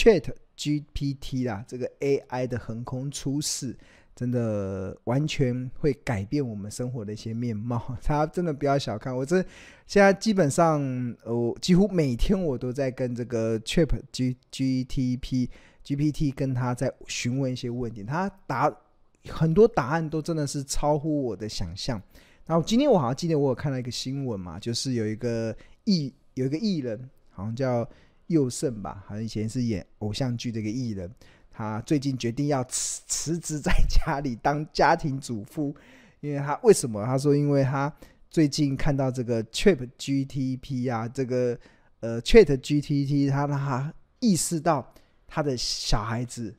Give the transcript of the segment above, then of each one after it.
Chat GPT 啦，这个 AI 的横空出世，真的完全会改变我们生活的一些面貌。大家真的不要小看我，这现在基本上，我几乎每天我都在跟这个 Chat G G T P GPT 跟他在询问一些问题，他答很多答案都真的是超乎我的想象。然后今天我好像今天我有看到一个新闻嘛，就是有一个艺有一个艺人，好像叫。佑胜吧，好像以前是演偶像剧的一个艺人，他最近决定要辞辞职在家里当家庭主妇，因为他为什么？他说，因为他最近看到这个 Chat GTP 啊，这个呃 Chat GTP，他让他意识到他的小孩子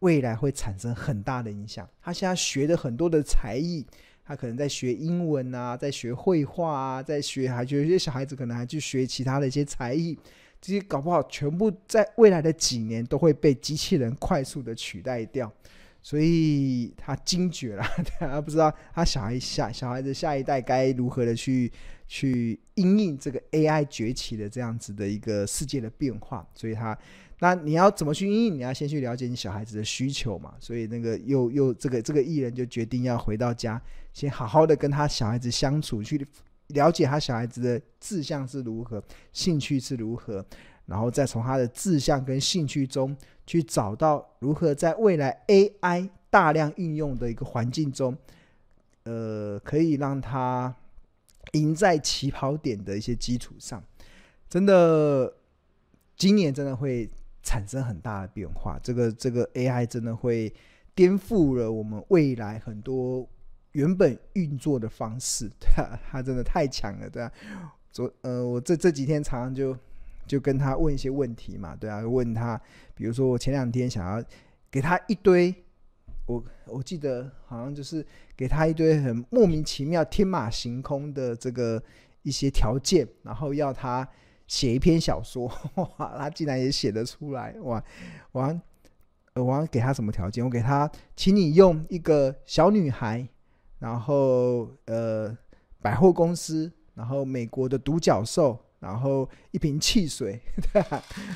未来会产生很大的影响。他现在学的很多的才艺，他可能在学英文啊，在学绘画啊，在学，还有些小孩子可能还去学其他的一些才艺。这些搞不好全部在未来的几年都会被机器人快速的取代掉，所以他惊觉了，他不知道他小孩下小孩子下一代该如何的去去因应这个 AI 崛起的这样子的一个世界的变化，所以他那你要怎么去因应？你要先去了解你小孩子的需求嘛。所以那个又又这个这个艺人就决定要回到家，先好好的跟他小孩子相处去。了解他小孩子的志向是如何，兴趣是如何，然后再从他的志向跟兴趣中去找到如何在未来 AI 大量运用的一个环境中，呃，可以让他赢在起跑点的一些基础上。真的，今年真的会产生很大的变化。这个这个 AI 真的会颠覆了我们未来很多。原本运作的方式，对啊，他真的太强了，对啊。昨呃，我这这几天常常就就跟他问一些问题嘛，对啊，问他，比如说我前两天想要给他一堆，我我记得好像就是给他一堆很莫名其妙、天马行空的这个一些条件，然后要他写一篇小说，哇，他竟然也写得出来，哇，我我要给他什么条件？我给他，请你用一个小女孩。然后，呃，百货公司，然后美国的独角兽，然后一瓶汽水，对？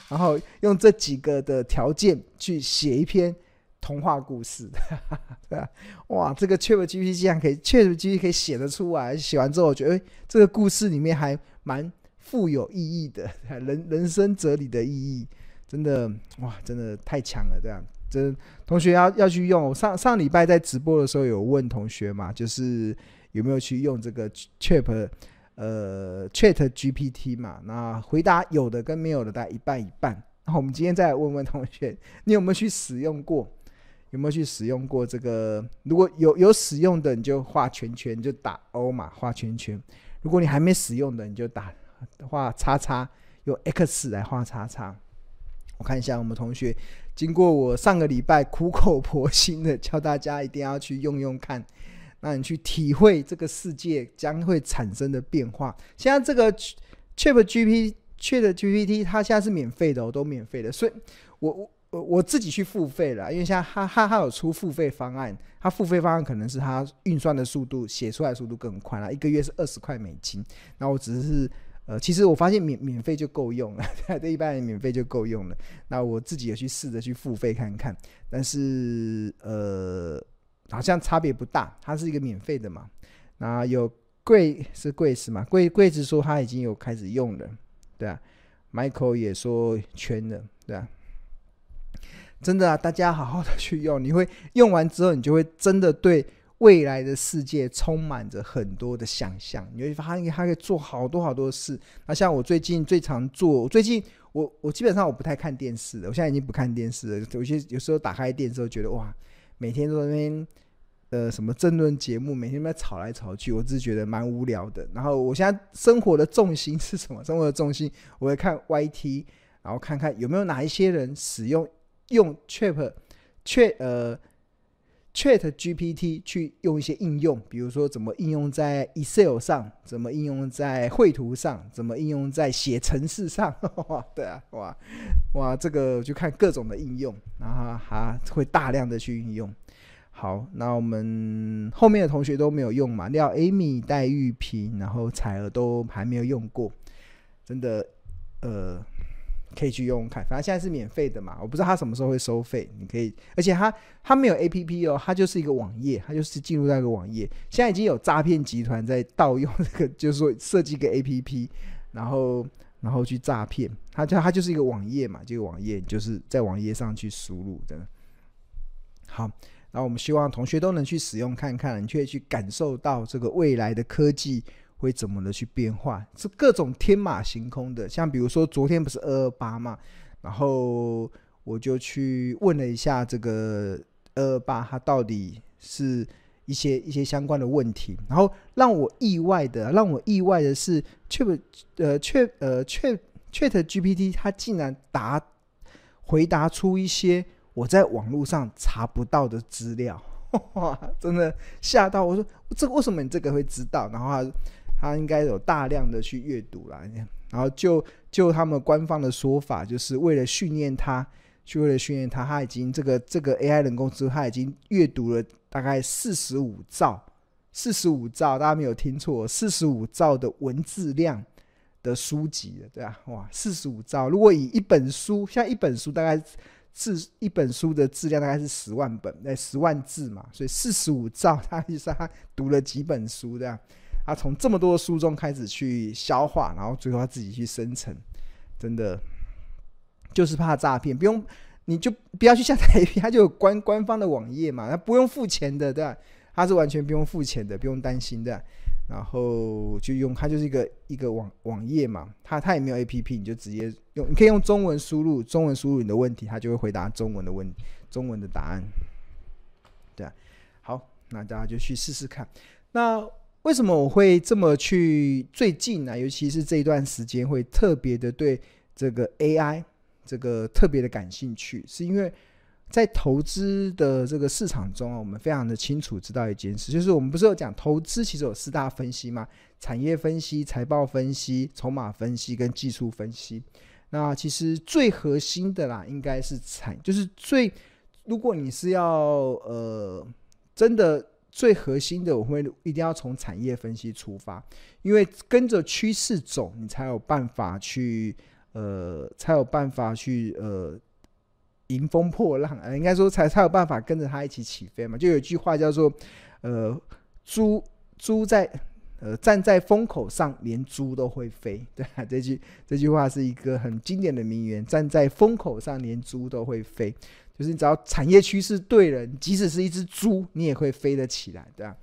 然后用这几个的条件去写一篇童话故事，对吧？哇，这个 ChatGPT 竟然可以，ChatGPT 可以写得出来。写完之后，我觉得，这个故事里面还蛮富有意义的，人人生哲理的意义，真的，哇，真的太强了，这样。这同学要要去用，上上礼拜在直播的时候有问同学嘛，就是有没有去用这个 Chat 呃 Chat GPT 嘛？那回答有的跟没有的大概一半一半。然后我们今天再来问问同学，你有没有去使用过？有没有去使用过这个？如果有有使用的，你就画圈圈，就打 O 嘛，画圈圈。如果你还没使用的，你就打画叉叉，用 X 来画叉叉。我看一下我们同学。经过我上个礼拜苦口婆心的教大家一定要去用用看，那你去体会这个世界将会产生的变化。现在这个 ChatGPT ChatGPT 它现在是免费的，我都免费的，所以我我我自己去付费了，因为现在它它它有出付费方案，它付费方案可能是它运算的速度写出来速度更快了，一个月是二十块美金，那我只是。呃，其实我发现免免费就够用了，对一般人免费就够用了。那我自己也去试着去付费看看，但是呃，好像差别不大。它是一个免费的嘛。那有贵是贵是嘛？贵贵子说他已经有开始用了，对啊。Michael 也说圈了，对啊。真的啊，大家好好的去用，你会用完之后，你就会真的对。未来的世界充满着很多的想象，你会发现他可以做好多好多事。那像我最近最常做，最近我我基本上我不太看电视了，我现在已经不看电视了。有些有时候打开电视，觉得哇，每天都在那边呃什么争论节目，每天都在吵来吵去，我只是觉得蛮无聊的。然后我现在生活的重心是什么？生活的重心我会看 YT，然后看看有没有哪一些人使用用 Chat Chat 呃。Chat GPT 去用一些应用，比如说怎么应用在 Excel 上，怎么应用在绘图上，怎么应用在写程式上。对啊，哇哇，这个就看各种的应用，然后还会大量的去应用。好，那我们后面的同学都没有用嘛？廖 Amy、戴玉萍，然后彩儿都还没有用过。真的，呃，可以去用用看，反正现在是免费的嘛，我不知道它什么时候会收费。你可以，而且它它没有 APP 哦，它就是一个网页，它就是进入那个网页。现在已经有诈骗集团在盗用这个，就是说设计一个 APP，然后然后去诈骗。它就它就是一个网页嘛，这个网页就是在网页上去输入的。好，然后我们希望同学都能去使用看看，你可以去感受到这个未来的科技。会怎么的去变化？是各种天马行空的，像比如说昨天不是二二八嘛，然后我就去问了一下这个二二八，它到底是一些一些相关的问题，然后让我意外的，让我意外的是，Chat 呃 Chat 呃 Chat Chat GPT 它竟然答回答出一些我在网络上查不到的资料，哇，真的吓到我说，这为什么你这个会知道？然后他。他应该有大量的去阅读了，然后就就他们官方的说法，就是为了训练他，去为了训练他，他已经这个这个 AI 人工智能，他已经阅读了大概四十五兆，四十五兆，大家没有听错，四十五兆的文字量的书籍了，对啊，哇，四十五兆，如果以一本书，像一本书大概是一本书的质量大概是十万本，那十万字嘛，所以四十五兆，他就是他读了几本书这样。他从这么多的书中开始去消化，然后最后他自己去生成，真的就是怕诈骗。不用，你就不要去下载 APP，它就有官官方的网页嘛，它不用付钱的，对吧？它是完全不用付钱的，不用担心的。然后就用，它就是一个一个网网页嘛，它它也没有 APP，你就直接用，你可以用中文输入，中文输入你的问题，它就会回答中文的问中文的答案。对啊，好，那大家就去试试看。那为什么我会这么去？最近呢、啊，尤其是这一段时间，会特别的对这个 AI 这个特别的感兴趣，是因为在投资的这个市场中啊，我们非常的清楚知道一件事，就是我们不是有讲投资其实有四大分析吗？产业分析、财报分析、筹码分析跟技术分析。那其实最核心的啦，应该是产，就是最如果你是要呃真的。最核心的，我会一定要从产业分析出发，因为跟着趋势走，你才有办法去呃，才有办法去呃迎风破浪啊，应该说才才有办法跟着它一起起飞嘛。就有一句话叫做呃，猪猪在呃站在风口上，连猪都会飞，对？这句这句话是一个很经典的名言，站在风口上，连猪都会飞。就是你只要产业趋势对了，即使是一只猪，你也会飞得起来，对吧？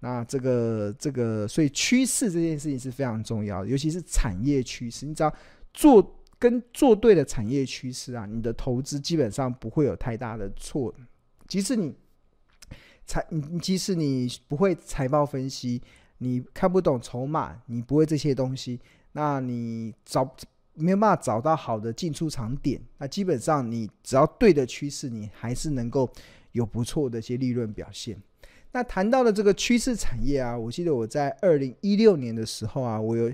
那这个这个，所以趋势这件事情是非常重要的，尤其是产业趋势。你只要做跟做对的产业趋势啊，你的投资基本上不会有太大的错。即使你财，即使你不会财报分析，你看不懂筹码，你不会这些东西，那你找。没有办法找到好的进出场点，那基本上你只要对的趋势，你还是能够有不错的一些利润表现。那谈到了这个趋势产业啊，我记得我在二零一六年的时候啊，我有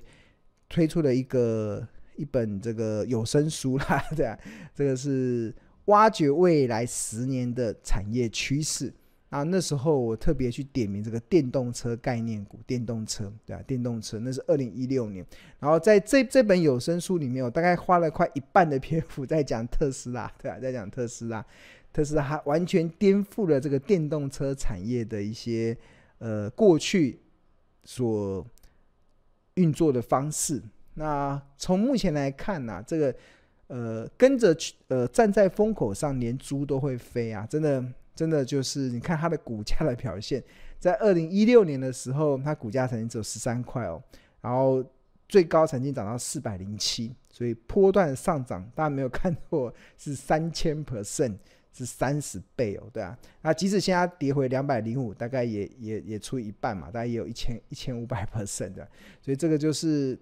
推出了一个一本这个有声书啦，对啊，这个是挖掘未来十年的产业趋势。啊，那时候我特别去点名这个电动车概念股，电动车，对啊，电动车，那是二零一六年。然后在这这本有声书里面，我大概花了快一半的篇幅在讲特斯拉，对啊，在讲特斯拉，特斯拉完全颠覆了这个电动车产业的一些呃过去所运作的方式。那从目前来看呢，啊，这个呃跟着呃站在风口上，连猪都会飞啊，真的。真的就是你看它的股价的表现，在二零一六年的时候，它股价曾经只有十三块哦，然后最高曾经涨到四百零七，所以波段上涨，大家没有看错，是三千 percent，是三十倍哦，对啊，那即使现在跌回两百零五，大概也也也出一半嘛，大概也有一千一千五百 percent 的，所以这个就是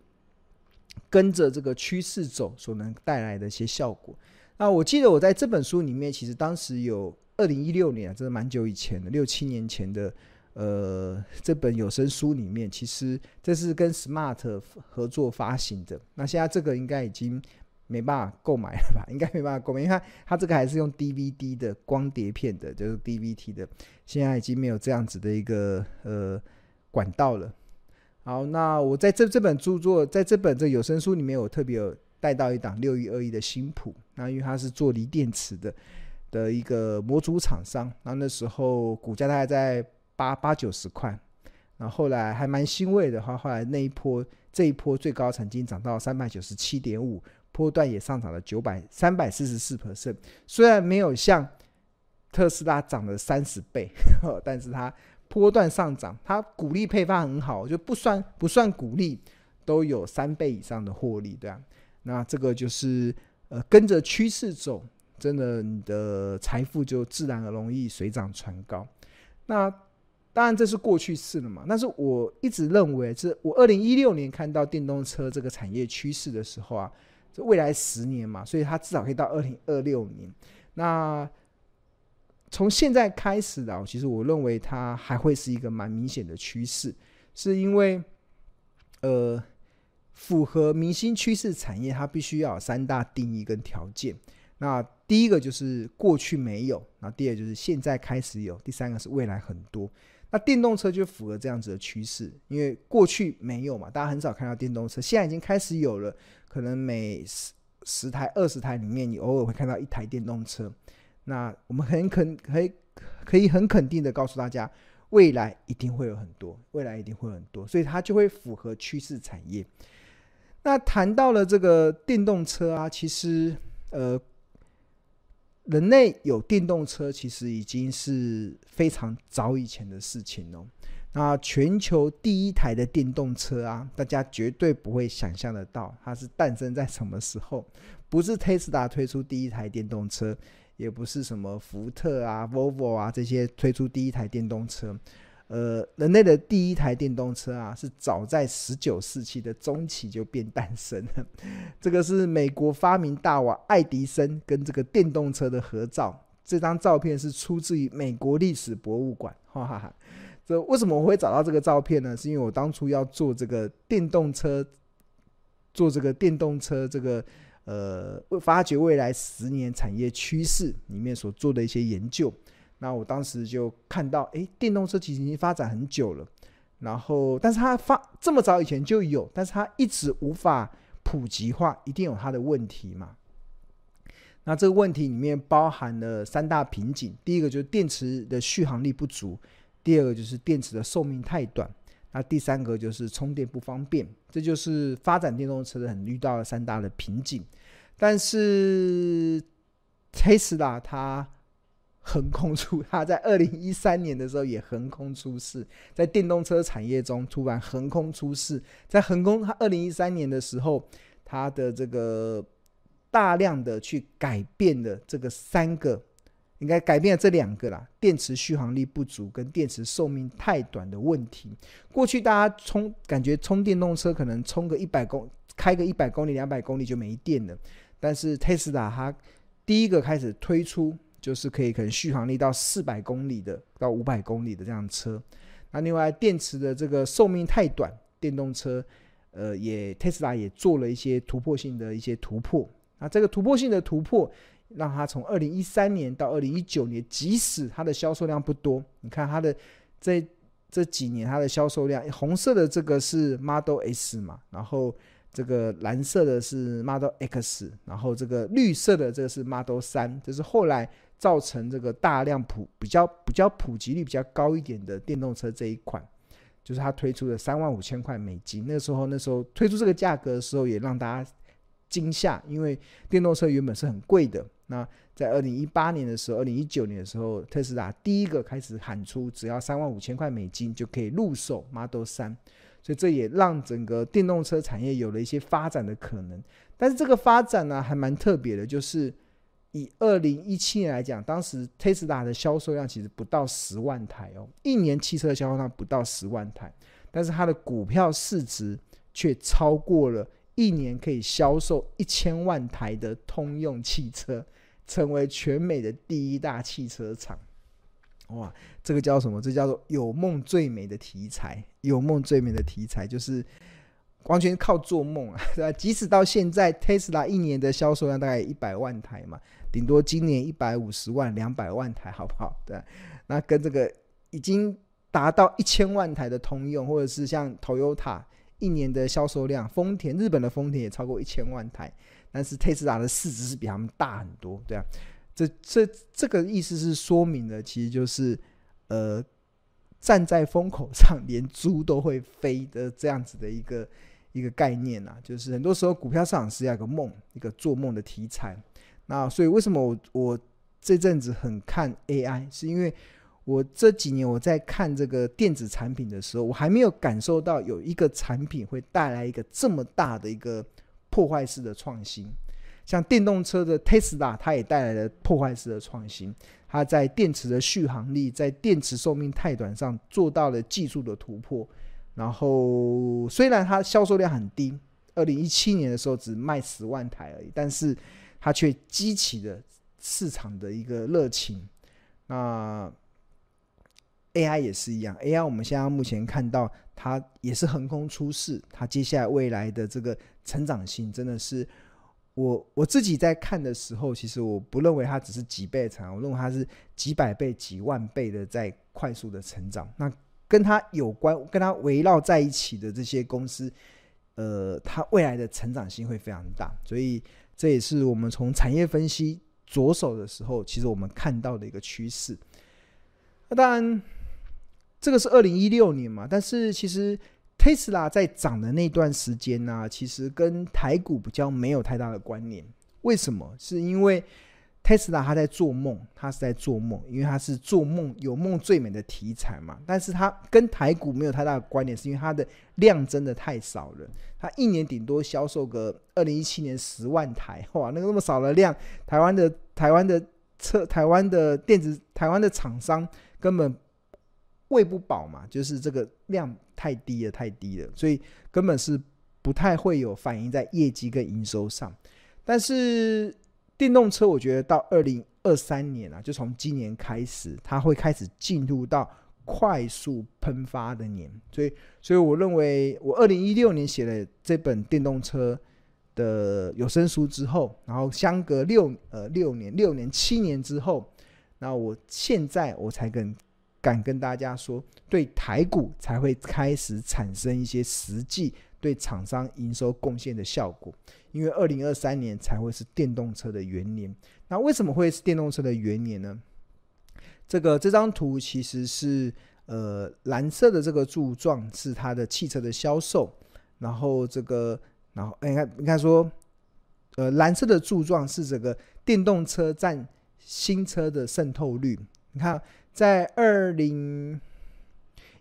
跟着这个趋势走所能带来的一些效果。那我记得我在这本书里面，其实当时有。二零一六年啊，这是蛮久以前的，六七年前的，呃，这本有声书里面，其实这是跟 Smart 合作发行的。那现在这个应该已经没办法购买了吧？应该没办法购买，因为它它这个还是用 DVD 的光碟片的，就是 DVD 的，现在已经没有这样子的一个呃管道了。好，那我在这这本著作，在这本这有声书里面，我特别有带到一档六一二一的新谱，那因为它是做锂电池的的一个模组厂商，然后那时候股价大概在八八九十块，然后后来还蛮欣慰的话，后来那一波这一波最高曾经涨到三百九十七点五，波段也上涨了九百三百四十四 percent，虽然没有像特斯拉涨了三十倍，但是它波段上涨，它股利配发很好，就不算不算股利都有三倍以上的获利，对啊。那这个就是呃跟着趋势走，真的你的财富就自然而容易水涨船高。那当然这是过去式了嘛。但是我一直认为，是我二零一六年看到电动车这个产业趋势的时候啊，这未来十年嘛，所以它至少可以到二零二六年。那从现在开始的，其实我认为它还会是一个蛮明显的趋势，是因为呃。符合明星趋势产业，它必须要有三大定义跟条件。那第一个就是过去没有，那第二就是现在开始有，第三个是未来很多。那电动车就符合这样子的趋势，因为过去没有嘛，大家很少看到电动车，现在已经开始有了。可能每十十台、二十台里面，你偶尔会看到一台电动车。那我们很肯可以可以很肯定的告诉大家，未来一定会有很多，未来一定会有很多，所以它就会符合趋势产业。那谈到了这个电动车啊，其实呃，人类有电动车其实已经是非常早以前的事情了。那全球第一台的电动车啊，大家绝对不会想象得到它是诞生在什么时候，不是 Tesla 推出第一台电动车，也不是什么福特啊、Volvo 啊这些推出第一台电动车。呃，人类的第一台电动车啊，是早在十九世纪的中期就便诞生了。这个是美国发明大王爱迪生跟这个电动车的合照，这张照片是出自于美国历史博物馆。哈哈哈，这为什么我会找到这个照片呢？是因为我当初要做这个电动车，做这个电动车这个呃，发掘未来十年产业趋势里面所做的一些研究。那我当时就看到，哎，电动车其实已经发展很久了，然后，但是它发这么早以前就有，但是它一直无法普及化，一定有它的问题嘛。那这个问题里面包含了三大瓶颈，第一个就是电池的续航力不足，第二个就是电池的寿命太短，那第三个就是充电不方便，这就是发展电动车的很遇到的三大的瓶颈。但是 Tesla 它横空出，他在二零一三年的时候也横空出世，在电动车产业中突然横空出世，在横空，他二零一三年的时候，他的这个大量的去改变了这个三个，应该改变了这两个啦，电池续航力不足跟电池寿命太短的问题。过去大家充感觉充电动车可能充个一百公，开个一百公里、两百公里就没电了，但是 Tesla 它第一个开始推出。就是可以可能续航力到四百公里的到五百公里的这样车，那另外电池的这个寿命太短，电动车，呃，也特斯拉也做了一些突破性的一些突破。那这个突破性的突破，让它从二零一三年到二零一九年，即使它的销售量不多，你看它的这这几年它的销售量，红色的这个是 Model S 嘛，然后这个蓝色的是 Model X，然后这个绿色的这个是 Model 3，就是后来。造成这个大量普比较比较普及率比较高一点的电动车这一款，就是它推出的三万五千块美金。那时候那时候推出这个价格的时候，也让大家惊吓，因为电动车原本是很贵的。那在二零一八年的时候，二零一九年的时候，特斯拉第一个开始喊出，只要三万五千块美金就可以入手 Model 3，所以这也让整个电动车产业有了一些发展的可能。但是这个发展呢，还蛮特别的，就是。以二零一七年来讲，当时特斯拉的销售量其实不到十万台哦，一年汽车销售量不到十万台，但是它的股票市值却超过了一年可以销售一千万台的通用汽车，成为全美的第一大汽车厂。哇，这个叫什么？这叫做有梦最美的题材，有梦最美的题材就是。完全靠做梦啊，对吧？即使到现在，特斯拉一年的销售量大概一百万台嘛，顶多今年一百五十万、两百万台，好不好？对，那跟这个已经达到一千万台的通用，或者是像 Toyota，一年的销售量，丰田日本的丰田也超过一千万台，但是特斯拉的市值是比他们大很多，对啊，这这这个意思是说明了，其实就是呃站在风口上，连猪都会飞的这样子的一个一个概念啊，就是很多时候股票市场是要一个梦，一个做梦的题材。那所以为什么我我这阵子很看 AI，是因为我这几年我在看这个电子产品的时候，我还没有感受到有一个产品会带来一个这么大的一个破坏式的创新。像电动车的 Tesla，它也带来了破坏式的创新。它在电池的续航力、在电池寿命太短上做到了技术的突破。然后虽然它销售量很低，二零一七年的时候只卖十万台而已，但是它却激起了市场的一个热情。那 AI 也是一样，AI 我们现在目前看到它也是横空出世，它接下来未来的这个成长性真的是我我自己在看的时候，其实我不认为它只是几倍成长，我认为它是几百倍、几万倍的在快速的成长。那跟它有关、跟它围绕在一起的这些公司，呃，它未来的成长性会非常大，所以这也是我们从产业分析着手的时候，其实我们看到的一个趋势。那当然。这个是二零一六年嘛，但是其实特斯拉在涨的那段时间呢、其实跟台股比较没有太大的关联。为什么？是因为特斯拉他在做梦，他是在做梦，因为他是做梦有梦最美的题材嘛。但是它跟台股没有太大的关联，是因为它的量真的太少了。它一年顶多销售个二零一七年十万台，哇，那个那么少的量，台湾的台湾的车，台湾的电子，台湾的厂商根本。喂不饱嘛，就是这个量太低了，太低了，所以根本是不太会有反映在业绩跟营收上。但是电动车，我觉得到二零二三年啊，就从今年开始，它会开始进入到快速喷发的年。所以，所以我认为，我二零一六年写了这本电动车的有声书之后，然后相隔六呃六年、六年、七年之后，那我现在我才跟。敢跟大家说，对台股才会开始产生一些实际对厂商营收贡献的效果，因为二零二三年才会是电动车的元年。那为什么会是电动车的元年呢？这个这张图其实是呃蓝色的这个柱状是它的汽车的销售，然后这个然后你看你看说，呃蓝色的柱状是这个电动车占新车的渗透率，你看。在二零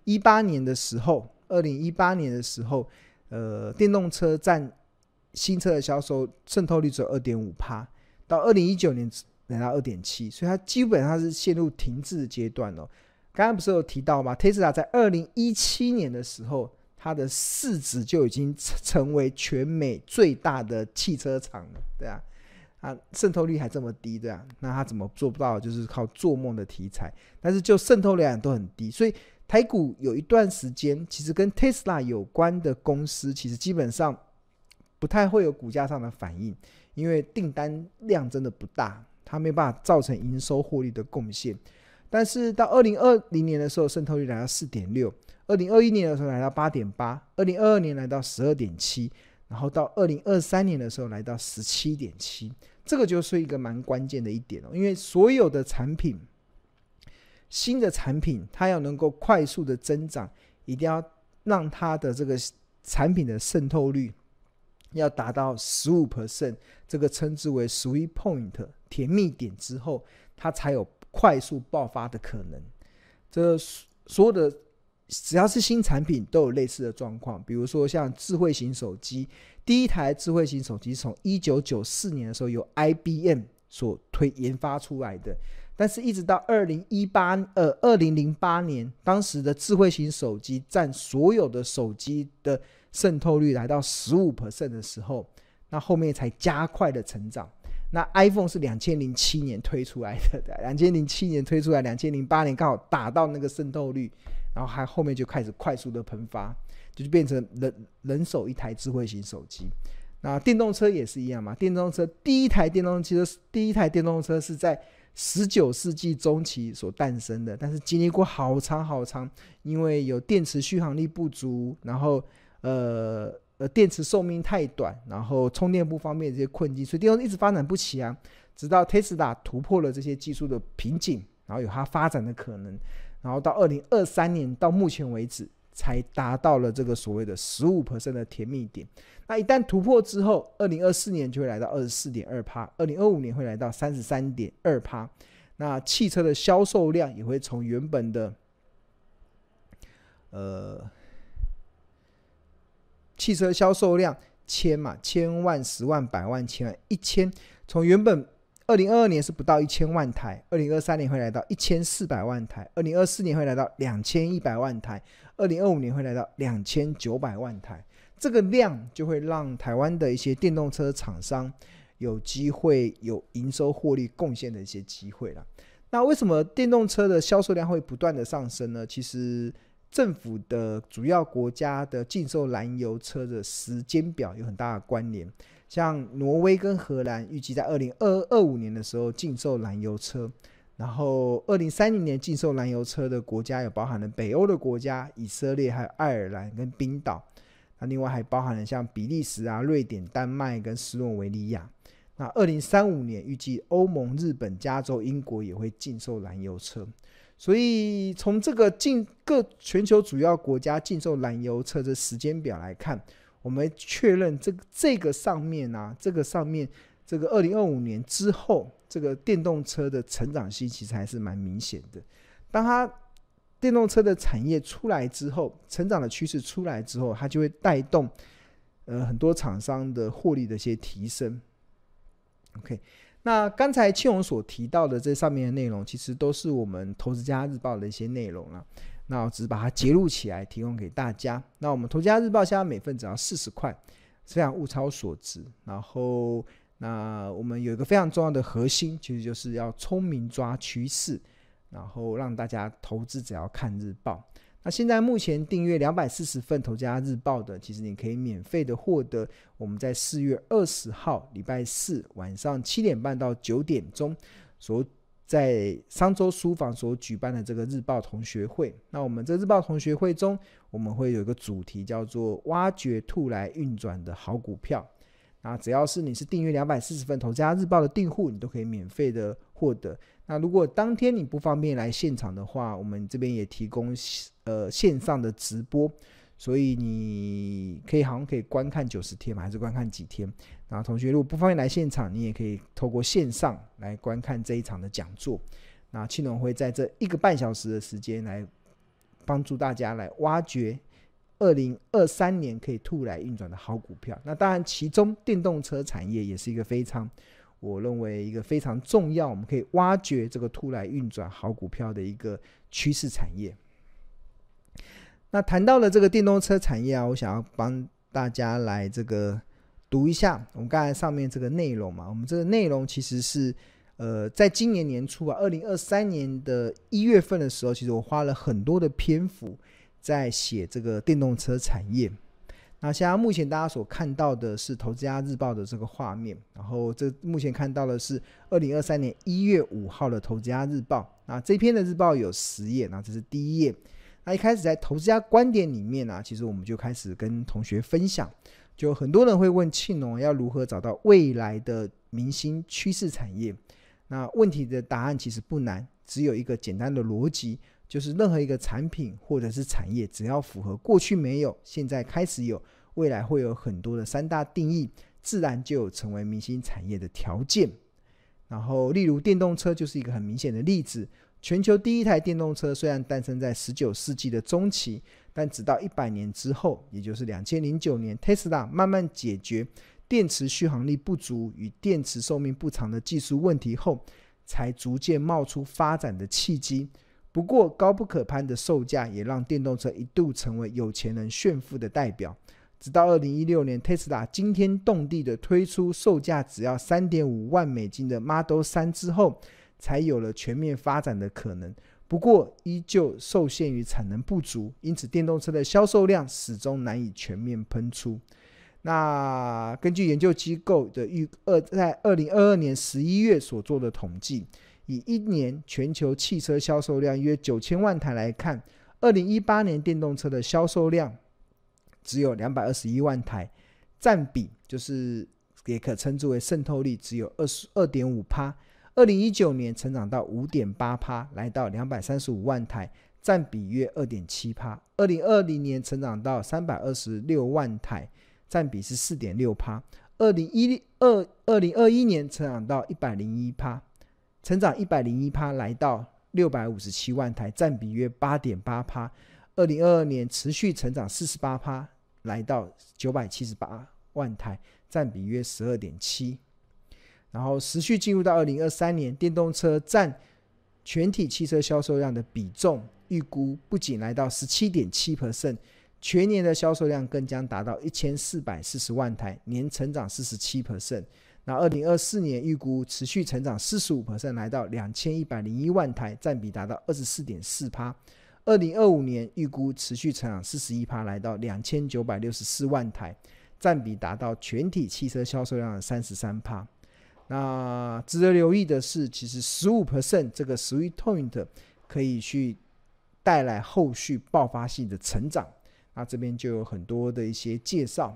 一八年的时候，二零一八年的时候，呃，电动车占新车的销售渗透率只有二点五趴，到二零一九年来到二点七，所以它基本上是陷入停滞的阶段哦。刚刚不是有提到吗？？Tesla 在二零一七年的时候，它的市值就已经成为全美最大的汽车厂了，对啊。啊，渗透率还这么低，对啊，那它怎么做不到？就是靠做梦的题材，但是就渗透量都很低，所以台股有一段时间，其实跟 Tesla 有关的公司，其实基本上不太会有股价上的反应，因为订单量真的不大，它没有办法造成营收获利的贡献。但是到二零二零年的时候，渗透率来到四点六；二零二一年的时候来到八点八；二零二二年来到十二点七，然后到二零二三年的时候来到十七点七。这个就是一个蛮关键的一点哦，因为所有的产品，新的产品它要能够快速的增长，一定要让它的这个产品的渗透率要达到十五 percent，这个称之为 sweet point 甜蜜点之后，它才有快速爆发的可能。这所有的只要是新产品都有类似的状况，比如说像智慧型手机。第一台智慧型手机从一九九四年的时候由 IBM 所推研发出来的，但是一直到二零一八呃二零零八年，当时的智慧型手机占所有的手机的渗透率来到十五 percent 的时候，那后面才加快的成长。那 iPhone 是两千零七年推出来的，两千零七年推出来，两千零八年刚好打到那个渗透率，然后还后面就开始快速的喷发。就是变成人人手一台智慧型手机，那电动车也是一样嘛。电动车第一台电动汽车，第一台电动车是在十九世纪中期所诞生的，但是经历过好长好长，因为有电池续航力不足，然后呃呃电池寿命太短，然后充电不方便这些困境，所以电动一直发展不起啊。直到 Tesla 突破了这些技术的瓶颈，然后有它发展的可能，然后到二零二三年到目前为止，才达到了这个所谓的十五%的甜蜜点。那一旦突破之后，二零二四年就会来到二十四点二趴，二零二五年会来到三十三点二趴。那汽车的销售量也会从原本的，呃，汽车销售量千嘛，千万、十万、百万、千万、一千，从原本二零二二年是不到一千万台，二零二三年会来到一千四百万台，二零二四年会来到两千一百万台，二零二五年会来到两千九百万台。这个量就会让台湾的一些电动车厂商。有机会有营收获利贡献的一些机会了。那为什么电动车的销售量会不断的上升呢？其实政府的主要国家的禁售燃油车的时间表有很大的关联。像挪威跟荷兰预计在二零二二五年的时候禁售燃油车，然后二零三零年禁售燃油车的国家有包含了北欧的国家以色列、还有爱尔兰跟冰岛。那另外还包含了像比利时啊、瑞典、丹麦跟斯洛维尼亚。那二零三五年预计欧盟、日本、加州、英国也会禁售燃油车，所以从这个禁各全球主要国家禁售燃油车的时间表来看，我们确认这个这个上面啊，这个上面这个二零二五年之后，这个电动车的成长性其实还是蛮明显的。当它电动车的产业出来之后，成长的趋势出来之后，它就会带动呃很多厂商的获利的一些提升。OK，那刚才庆荣所提到的这上面的内容，其实都是我们投资家日报的一些内容了。那我只是把它截录起来，提供给大家。那我们投资家日报现在每份只要四十块，非常物超所值。然后，那我们有一个非常重要的核心，其实就是要聪明抓趋势，然后让大家投资只要看日报。那现在目前订阅两百四十份《投资家日报》的，其实你可以免费的获得我们在四月二十号礼拜四晚上七点半到九点钟所在商周书房所举办的这个日报同学会。那我们这日报同学会中，我们会有一个主题叫做“挖掘兔来运转的好股票”。那只要是你是订阅两百四十份《投资家日报》的订户，你都可以免费的获得。那如果当天你不方便来现场的话，我们这边也提供呃线上的直播，所以你可以好像可以观看九十天嘛，还是观看几天？然后同学如果不方便来现场，你也可以透过线上来观看这一场的讲座。那庆龙会在这一个半小时的时间来帮助大家来挖掘二零二三年可以兔来运转的好股票。那当然，其中电动车产业也是一个非常。我认为一个非常重要，我们可以挖掘这个突来运转好股票的一个趋势产业。那谈到了这个电动车产业啊，我想要帮大家来这个读一下我们刚才上面这个内容嘛。我们这个内容其实是呃，在今年年初啊，二零二三年的一月份的时候，其实我花了很多的篇幅在写这个电动车产业。那现在目前大家所看到的是《投资家日报》的这个画面，然后这目前看到的是二零二三年一月五号的《投资家日报》。那这篇的日报有十页，那这是第一页。那一开始在《投资家观点》里面呢、其实我们就开始跟同学分享，就很多人会问庆农要如何找到未来的明星趋势产业。那问题的答案其实不难，只有一个简单的逻辑。就是任何一个产品或者是产业，只要符合过去没有，现在开始有，未来会有很多的三大定义，自然就有成为明星产业的条件。然后，例如电动车就是一个很明显的例子。全球第一台电动车虽然诞生在十九世纪的中期，但直到一百年之后，也就是两千零九年，Tesla 慢慢解决电池续航力不足与电池寿命不长的技术问题后，才逐渐冒出发展的契机。不过，高不可攀的售价也让电动车一度成为有钱人炫富的代表。直到二零一六年，Tesla 惊天动地的推出售价只要三点五万美金的 Model 3之后，才有了全面发展的可能。不过，依旧受限于产能不足，因此电动车的销售量始终难以全面喷出。那根据研究机构的预二在二零二二年十一月所做的统计。以一年全球汽车销售量约九千万台来看，二零一八年电动车的销售量只有两百二十一万台，占比就是也可称之为渗透率只有二十二点五趴。二零一九年成长到五点八趴，来到两百三十五万台，占比约二点七趴。二零二零年成长到三百二十六万台，占比是四点六趴。二零一二二零二一年成长到一百零一趴，成长一百零一趴，来到六百五十七万台，占比约八点八趴。二零二二年持续成长四十八趴，来到九百七十八万台，占比约十二点七。然后持续进入到二零二三年，电动车占全体汽车销售量的比重预估不仅来到十七点七 percent，全年的销售量更将达到一千四百四十万台，年成长四十七 percent。那二零二四年预估持续成长四十五 percent，来到两千一百零一万台，占比达到二十四点四趴。二零二五年预估持续成长四十一趴，来到两千九百六十四万台，占比达到全体汽车销售量的三十三趴。那值得留意的是，其实十五 percent 这个 sweet point 可以去带来后续爆发性的成长。那这边就有很多的一些介绍。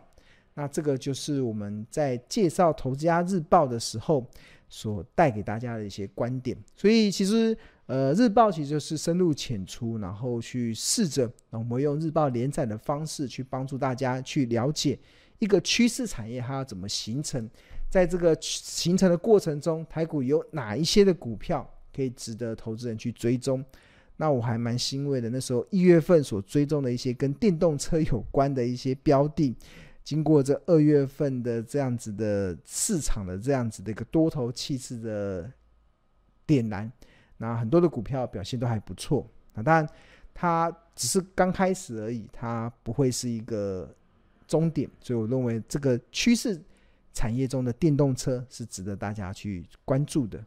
那这个就是我们在介绍《投资家日报》的时候所带给大家的一些观点。所以其实呃，日报其实就是深入浅出，然后去试着，我们用日报连载的方式去帮助大家去了解一个趋势产业它要怎么形成。在这个形成的过程中，台股有哪一些的股票可以值得投资人去追踪？那我还蛮欣慰的，那时候一月份所追踪的一些跟电动车有关的一些标的，经过这二月份的这样子的市场的这样子的一个多头气势的点燃，那很多的股票表现都还不错。那当然，它只是刚开始而已，它不会是一个终点，所以我认为这个趋势。产业中的电动车是值得大家去关注的。